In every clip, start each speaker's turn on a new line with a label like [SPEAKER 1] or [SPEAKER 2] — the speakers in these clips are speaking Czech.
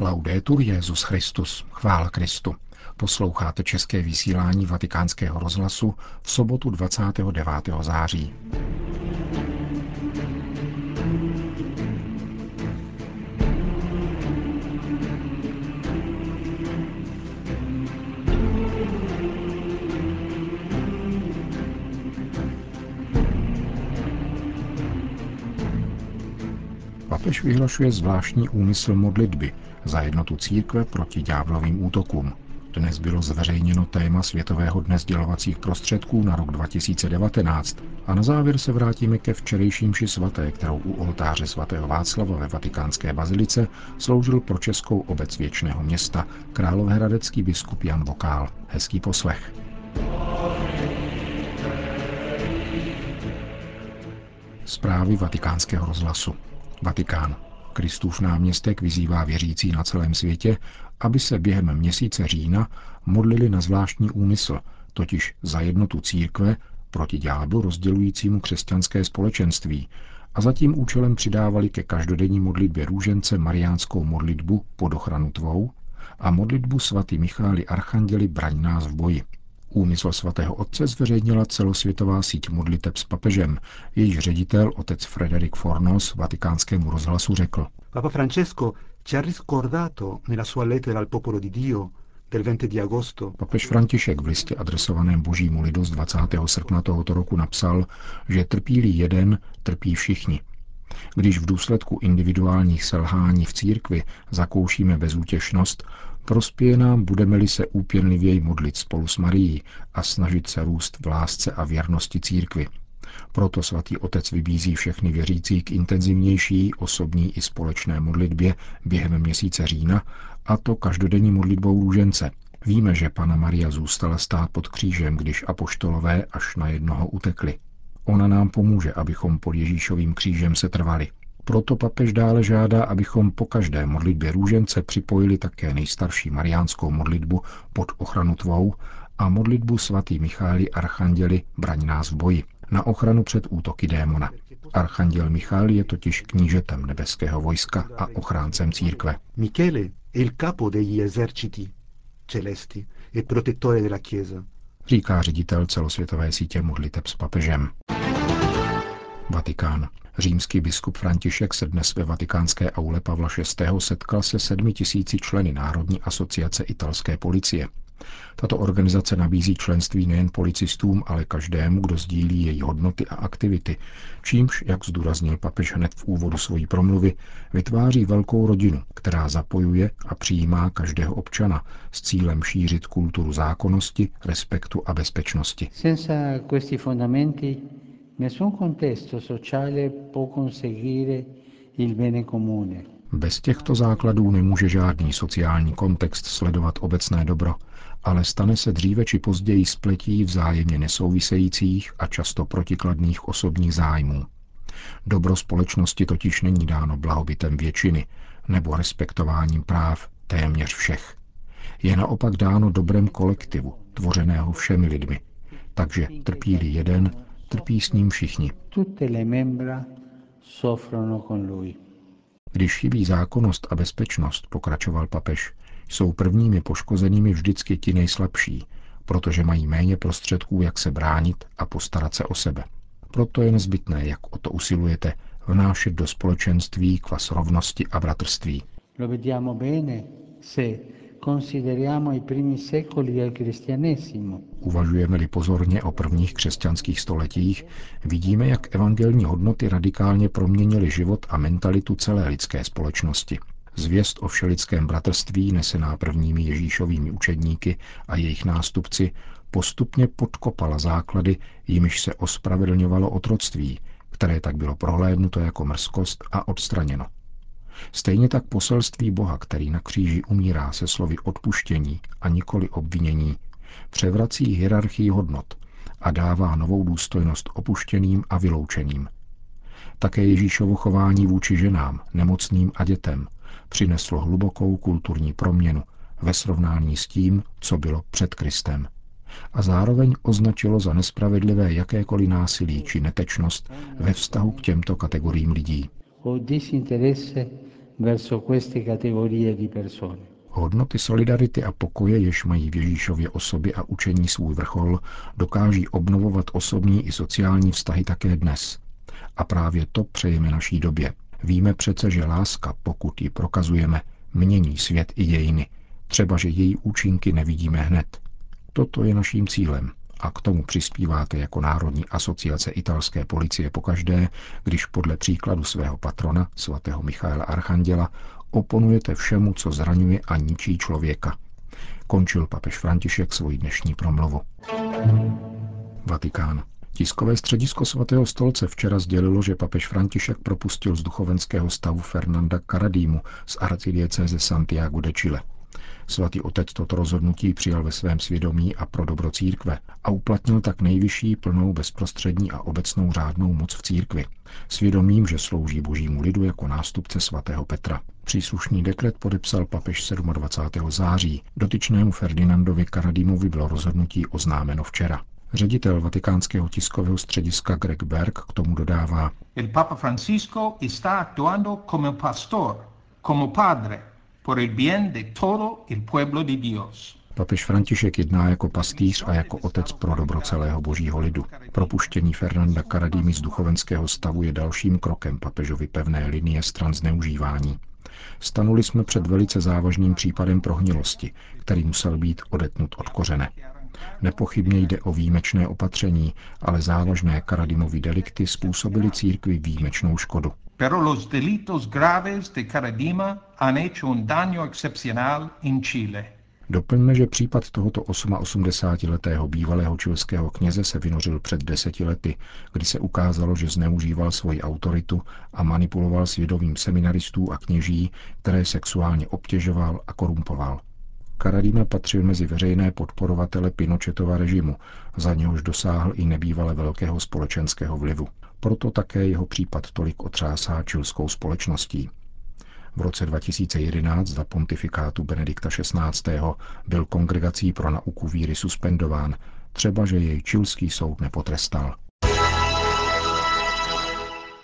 [SPEAKER 1] Laudetur Jezus Christus, chvála Kristu. Posloucháte české vysílání Vatikánského rozhlasu v sobotu 29. září. Papež vyhlašuje zvláštní úmysl modlitby za jednotu církve proti ďáblovým útokům. Dnes bylo zveřejněno téma Světového dne sdělovacích prostředků na rok 2019 a na závěr se vrátíme ke včerejším mši svaté, kterou u oltáře svatého Václava ve vatikánské bazilice sloužil pro českou obec věčného města královéhradecký biskup Jan Vokál. Hezký poslech. Zprávy vatikánského rozhlasu. Vatikán. Kristův náměstek vyzývá věřící na celém světě, aby se během měsíce října modlili na zvláštní úmysl, totiž za jednotu církve proti ďáblu rozdělujícímu křesťanské společenství a za tím účelem přidávali ke každodenní modlitbě růžence mariánskou modlitbu pod ochranu tvou a modlitbu svatý Michály Archanděli braň nás v boji. Úmysl svatého otce zveřejnila celosvětová síť modliteb s papežem. Jejíž ředitel, otec Frederik Fornos, vatikánskému rozhlasu řekl.
[SPEAKER 2] Papa Francesco ci ha ricordato nella sua lettera al popolo di Dio del 20 di agosto.
[SPEAKER 1] Papež František v listě adresovaném božímu lidu z 20. srpna tohoto roku napsal, že trpí jeden, trpí všichni. Když v důsledku individuálních selhání v církvi zakoušíme bezútěšnost, Prospěje nám, budeme-li se úpěnlivěji modlit spolu s Marií a snažit se růst v lásce a věrnosti církvy. Proto svatý otec vybízí všechny věřící k intenzivnější osobní i společné modlitbě během měsíce října, a to každodenní modlitbou růžence. Víme, že Pana Maria zůstala stát pod křížem, když apoštolové až na jednoho utekli. Ona nám pomůže, abychom pod Ježíšovým křížem se trvali. Proto papež dále žádá, abychom po každé modlitbě růžence připojili také nejstarší mariánskou modlitbu pod ochranu tvou a modlitbu svatý Michály Archanděli braň nás v boji na ochranu před útoky démona. Archanděl Michal je totiž knížetem nebeského vojska a ochráncem církve.
[SPEAKER 2] Michele il capo degli eserciti celesti e protettore della Chiesa.
[SPEAKER 1] Říká ředitel celosvětové sítě modliteb s papežem. Vatikán. Římský biskup František se dnes ve vatikánské aule Pavla VI. setkal se sedmi tisíci členy Národní asociace italské policie. Tato organizace nabízí členství nejen policistům, ale každému, kdo sdílí její hodnoty a aktivity, čímž, jak zdůraznil papež hned v úvodu svojí promluvy, vytváří velkou rodinu, která zapojuje a přijímá každého občana s cílem šířit kulturu zákonnosti, respektu a bezpečnosti.
[SPEAKER 3] Senza questi fondamenti Nessun contesto sociale può conseguire il bene comune.
[SPEAKER 1] Bez těchto základů nemůže žádný sociální kontext sledovat obecné dobro, ale stane se dříve či později spletí vzájemně nesouvisejících a často protikladných osobních zájmů. Dobro společnosti totiž není dáno blahobytem většiny nebo respektováním práv téměř všech. Je naopak dáno dobrem kolektivu, tvořeného všemi lidmi. Takže trpí-li jeden, trpí s ním všichni. Když chybí zákonnost a bezpečnost, pokračoval papež, jsou prvními poškozenými vždycky ti nejslabší, protože mají méně prostředků, jak se bránit a postarat se o sebe. Proto je nezbytné, jak o to usilujete, vnášet do společenství kvas rovnosti a bratrství. Lo vediamo bene se Uvažujeme-li pozorně o prvních křesťanských stoletích, vidíme, jak evangelní hodnoty radikálně proměnily život a mentalitu celé lidské společnosti. Zvěst o všelidském bratrství, nesená prvními Ježíšovými učedníky a jejich nástupci, postupně podkopala základy, jimiž se ospravedlňovalo otroctví, které tak bylo prohlédnuto jako mrzkost a odstraněno. Stejně tak poselství Boha, který na kříži umírá se slovy odpuštění a nikoli obvinění, převrací hierarchii hodnot a dává novou důstojnost opuštěným a vyloučeným. Také Ježíšovo chování vůči ženám, nemocným a dětem přineslo hlubokou kulturní proměnu ve srovnání s tím, co bylo před Kristem. A zároveň označilo za nespravedlivé jakékoliv násilí či netečnost ve vztahu k těmto kategoriím lidí
[SPEAKER 3] verso queste categorie di persone.
[SPEAKER 1] Hodnoty solidarity a pokoje, jež mají v Ježíšově osobě a učení svůj vrchol, dokáží obnovovat osobní i sociální vztahy také dnes. A právě to přejeme naší době. Víme přece, že láska, pokud ji prokazujeme, mění svět i dějiny. Třeba, že její účinky nevidíme hned. Toto je naším cílem a k tomu přispíváte jako Národní asociace italské policie pokaždé, když podle příkladu svého patrona, svatého Michaela Archanděla, oponujete všemu, co zraňuje a ničí člověka. Končil papež František svoji dnešní promluvu. Vatikán. Tiskové středisko svatého stolce včera sdělilo, že papež František propustil z duchovenského stavu Fernanda Karadímu z arcidiecéze Santiago de Chile. Svatý otec toto rozhodnutí přijal ve svém svědomí a pro dobro církve a uplatnil tak nejvyšší plnou bezprostřední a obecnou řádnou moc v církvi, svědomím, že slouží božímu lidu jako nástupce svatého Petra. Příslušný dekret podepsal papež 27. září. Dotyčnému Ferdinandovi Karadímovi bylo rozhodnutí oznámeno včera. Ředitel vatikánského tiskového střediska Greg Berg k tomu dodává.
[SPEAKER 4] El Papa Francisco está actuando como pastor, como padre, por el bien de todo el pueblo de Dios.
[SPEAKER 1] Papež František jedná jako pastýř a jako otec pro dobro celého božího lidu. Propuštění Fernanda Karadými z duchovenského stavu je dalším krokem papežovy pevné linie stran zneužívání. Stanuli jsme před velice závažným případem prohnilosti, který musel být odetnut od kořene. Nepochybně jde o výjimečné opatření, ale závažné Karadimovy delikty způsobily církvi výjimečnou škodu.
[SPEAKER 4] Pero los delitos graves de Caradima han hecho un daño excepcional en Chile.
[SPEAKER 1] Doplňme, že případ tohoto 88-letého bývalého čilského kněze se vynořil před deseti lety, kdy se ukázalo, že zneužíval svoji autoritu a manipuloval svědomím seminaristů a kněží, které sexuálně obtěžoval a korumpoval. Karadima patřil mezi veřejné podporovatele Pinochetova režimu, za něhož dosáhl i nebývale velkého společenského vlivu. Proto také jeho případ tolik otřásá čilskou společností. V roce 2011 za pontifikátu Benedikta XVI. byl kongregací pro nauku víry suspendován, třeba že jej čilský soud nepotrestal.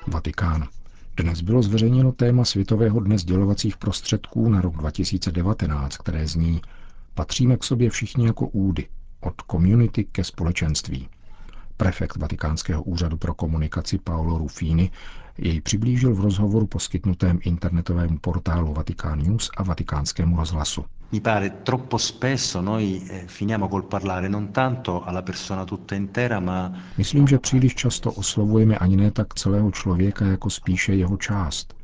[SPEAKER 1] Vatikán. Dnes bylo zveřejněno téma Světového dne sdělovacích prostředků na rok 2019, které zní Patříme k sobě všichni jako údy, od komunity ke společenství. Prefekt Vatikánského úřadu pro komunikaci Paolo Rufini jej přiblížil v rozhovoru poskytnutém internetovému portálu Vatikán News a Vatikánskému rozhlasu.
[SPEAKER 5] Mi pare troppo spesso noi eh, finiamo col parlare non tanto alla persona tutta intera, ma
[SPEAKER 1] Myslím, že příliš často oslovujeme ani ne tak celého člověka, jako spíše jeho část.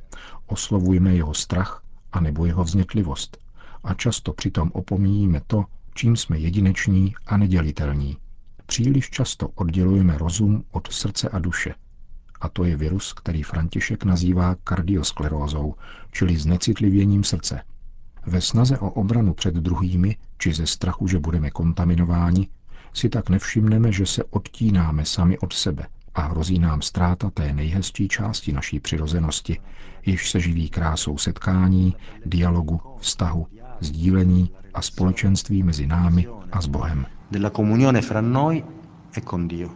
[SPEAKER 1] Oslovujeme jeho strach a nebo jeho vznětlivost. A často přitom opomíjíme to, čím jsme jedineční a nedělitelní. Příliš často oddělujeme rozum od srdce a duše. A to je virus, který František nazývá kardiosklerózou, čili znecitlivěním srdce. Ve snaze o obranu před druhými, či ze strachu, že budeme kontaminováni, si tak nevšimneme, že se odtínáme sami od sebe a hrozí nám ztráta té nejhezčí části naší přirozenosti, jež se živí krásou setkání, dialogu, vztahu, sdílení a společenství mezi námi a s Bohem.
[SPEAKER 5] della comunione fra noi e con Dio.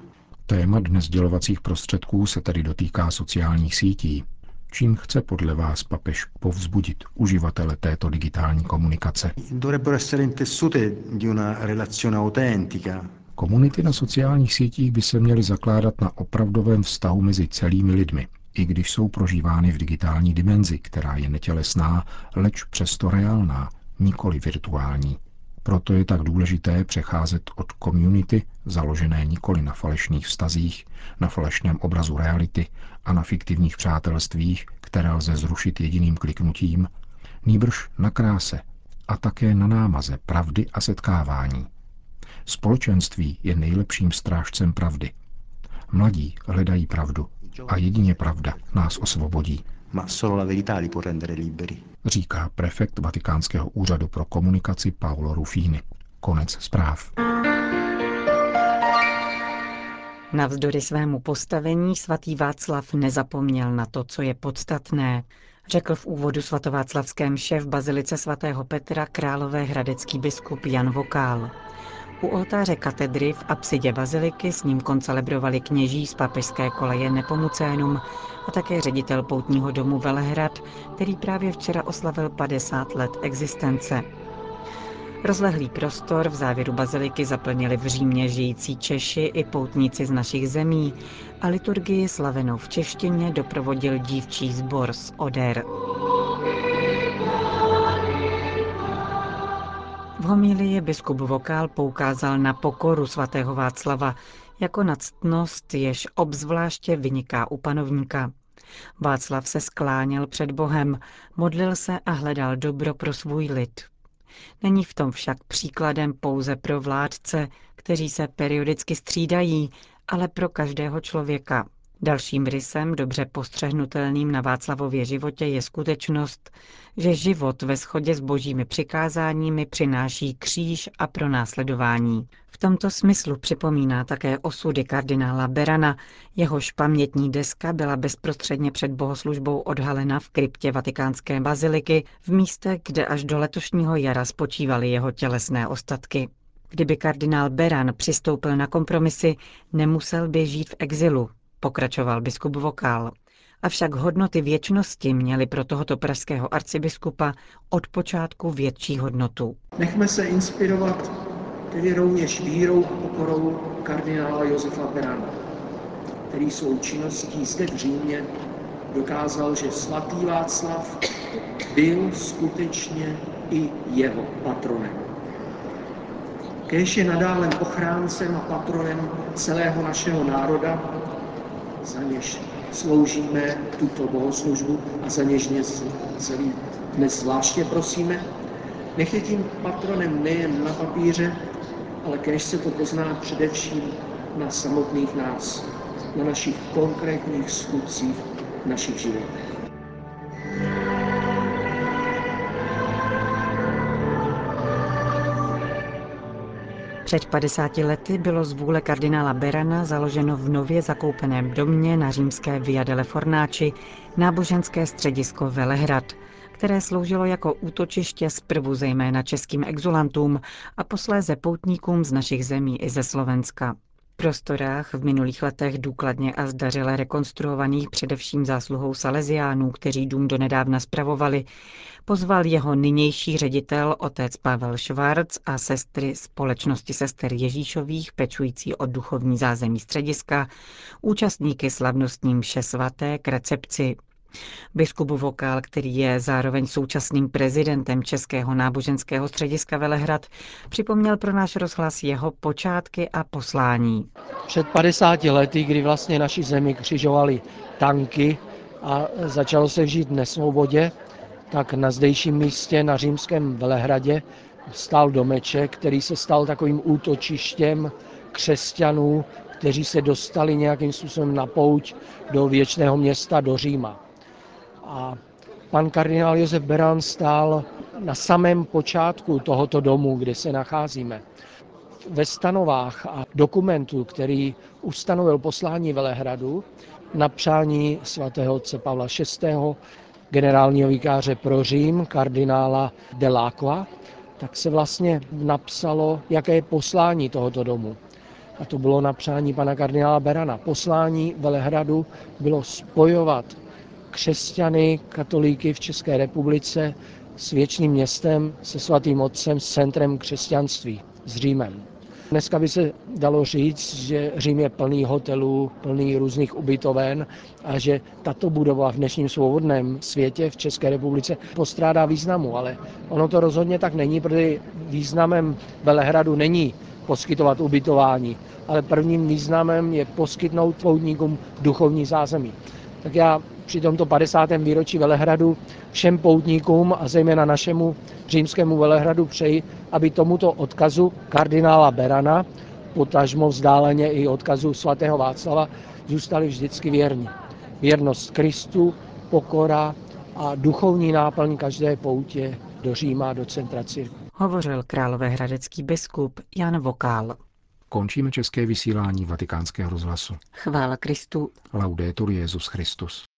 [SPEAKER 1] Téma dnes dělovacích prostředků se tedy dotýká sociálních sítí. Čím chce podle vás papež povzbudit uživatele této digitální komunikace?
[SPEAKER 5] Dovrebbero essere intessute di una relazione autentica,
[SPEAKER 1] Komunity na sociálních sítích by se měly zakládat na opravdovém vztahu mezi celými lidmi, i když jsou prožívány v digitální dimenzi, která je netělesná, leč přesto reálná, nikoli virtuální. Proto je tak důležité přecházet od community, založené nikoli na falešných vztazích, na falešném obrazu reality a na fiktivních přátelstvích, které lze zrušit jediným kliknutím, nýbrž na kráse a také na námaze pravdy a setkávání. Společenství je nejlepším strážcem pravdy. Mladí hledají pravdu a jedině pravda nás osvobodí,
[SPEAKER 5] ma solo la verità li può rendere liberi.
[SPEAKER 1] říká prefekt Vatikánského úřadu pro komunikaci Paolo Rufini. Konec zpráv.
[SPEAKER 6] Navzdory svému postavení svatý Václav nezapomněl na to, co je podstatné, řekl v úvodu svatováclavské mše v bazilice svatého Petra králové hradecký biskup Jan Vokál. U oltáře katedry v apsidě baziliky s ním koncelebrovali kněží z papežské koleje Nepomucénum a také ředitel poutního domu Velehrad, který právě včera oslavil 50 let existence. Rozlehlý prostor v závěru baziliky zaplnili v Římě žijící Češi i poutníci z našich zemí a liturgii slavenou v češtině doprovodil dívčí sbor z Oder. V homílii biskup Vokál poukázal na pokoru svatého Václava jako na ctnost, jež obzvláště vyniká u panovníka. Václav se skláněl před Bohem, modlil se a hledal dobro pro svůj lid. Není v tom však příkladem pouze pro vládce, kteří se periodicky střídají, ale pro každého člověka. Dalším rysem, dobře postřehnutelným na Václavově životě, je skutečnost, že život ve shodě s božími přikázáními přináší kříž a pronásledování. V tomto smyslu připomíná také osudy kardinála Berana, jehož pamětní deska byla bezprostředně před bohoslužbou odhalena v kryptě vatikánské baziliky v místě, kde až do letošního jara spočívaly jeho tělesné ostatky. Kdyby kardinál Beran přistoupil na kompromisy, nemusel by žít v exilu, pokračoval biskup Vokál. Avšak hodnoty věčnosti měly pro tohoto pražského arcibiskupa od počátku větší hodnotu.
[SPEAKER 7] Nechme se inspirovat tedy rovněž vírou a pokorou kardinála Josefa Berana, který svou činností zde v Římě dokázal, že svatý Václav byl skutečně i jeho patronem. Kéž je nadále ochráncem a patronem celého našeho národa, za něž sloužíme tuto bohoslužbu a za něž dnes, dnes zvláště prosíme. Nech je tím patronem nejen na papíře, ale kéž se to pozná především na samotných nás, na našich konkrétních skutcích, našich životech.
[SPEAKER 6] Před 50 lety bylo z vůle kardinála Berana založeno v nově zakoupeném domě na římské Via delle Fornáči náboženské středisko Velehrad, které sloužilo jako útočiště zprvu zejména českým exulantům a posléze poutníkům z našich zemí i ze Slovenska prostorách v minulých letech důkladně a zdařile rekonstruovaných především zásluhou Salesiánů, kteří dům donedávna spravovali, pozval jeho nynější ředitel otec Pavel Švarc a sestry společnosti sester Ježíšových, pečující o duchovní zázemí střediska, účastníky slavnostní mše svaté k recepci Biskup Vokál, který je zároveň současným prezidentem Českého náboženského střediska Velehrad, připomněl pro náš rozhlas jeho počátky a poslání.
[SPEAKER 8] Před 50 lety, kdy vlastně naši zemi křižovali tanky a začalo se žít v nesvobodě, tak na zdejším místě na římském Velehradě stál domeček, který se stal takovým útočištěm křesťanů, kteří se dostali nějakým způsobem na pouť do věčného města, do Říma. A pan kardinál Josef Beran stál na samém počátku tohoto domu, kde se nacházíme. Ve stanovách a dokumentu, který ustanovil poslání Velehradu na přání svatého otce Pavla VI., generálního vikáře pro Řím, kardinála Deláqua, tak se vlastně napsalo, jaké je poslání tohoto domu. A to bylo na přání pana kardinála Berana. Poslání Velehradu bylo spojovat křesťany, katolíky v České republice s věčným městem, se svatým otcem, s centrem křesťanství, s Římem. Dneska by se dalo říct, že Řím je plný hotelů, plný různých ubytoven a že tato budova v dnešním svobodném světě v České republice postrádá významu, ale ono to rozhodně tak není, protože významem Velehradu není poskytovat ubytování, ale prvním významem je poskytnout poutníkům duchovní zázemí. Tak já při tomto 50. výročí Velehradu všem poutníkům a zejména našemu římskému Velehradu přeji, aby tomuto odkazu kardinála Berana, potažmo vzdáleně i odkazu svatého Václava, zůstali vždycky věrní. Věrnost Kristu, pokora a duchovní náplň každé poutě do Říma, do centra církve.
[SPEAKER 6] Hovořil královéhradecký biskup Jan Vokál.
[SPEAKER 1] Končíme české vysílání vatikánského rozhlasu.
[SPEAKER 6] Chvála Kristu.
[SPEAKER 1] Laudetur Jezus Christus.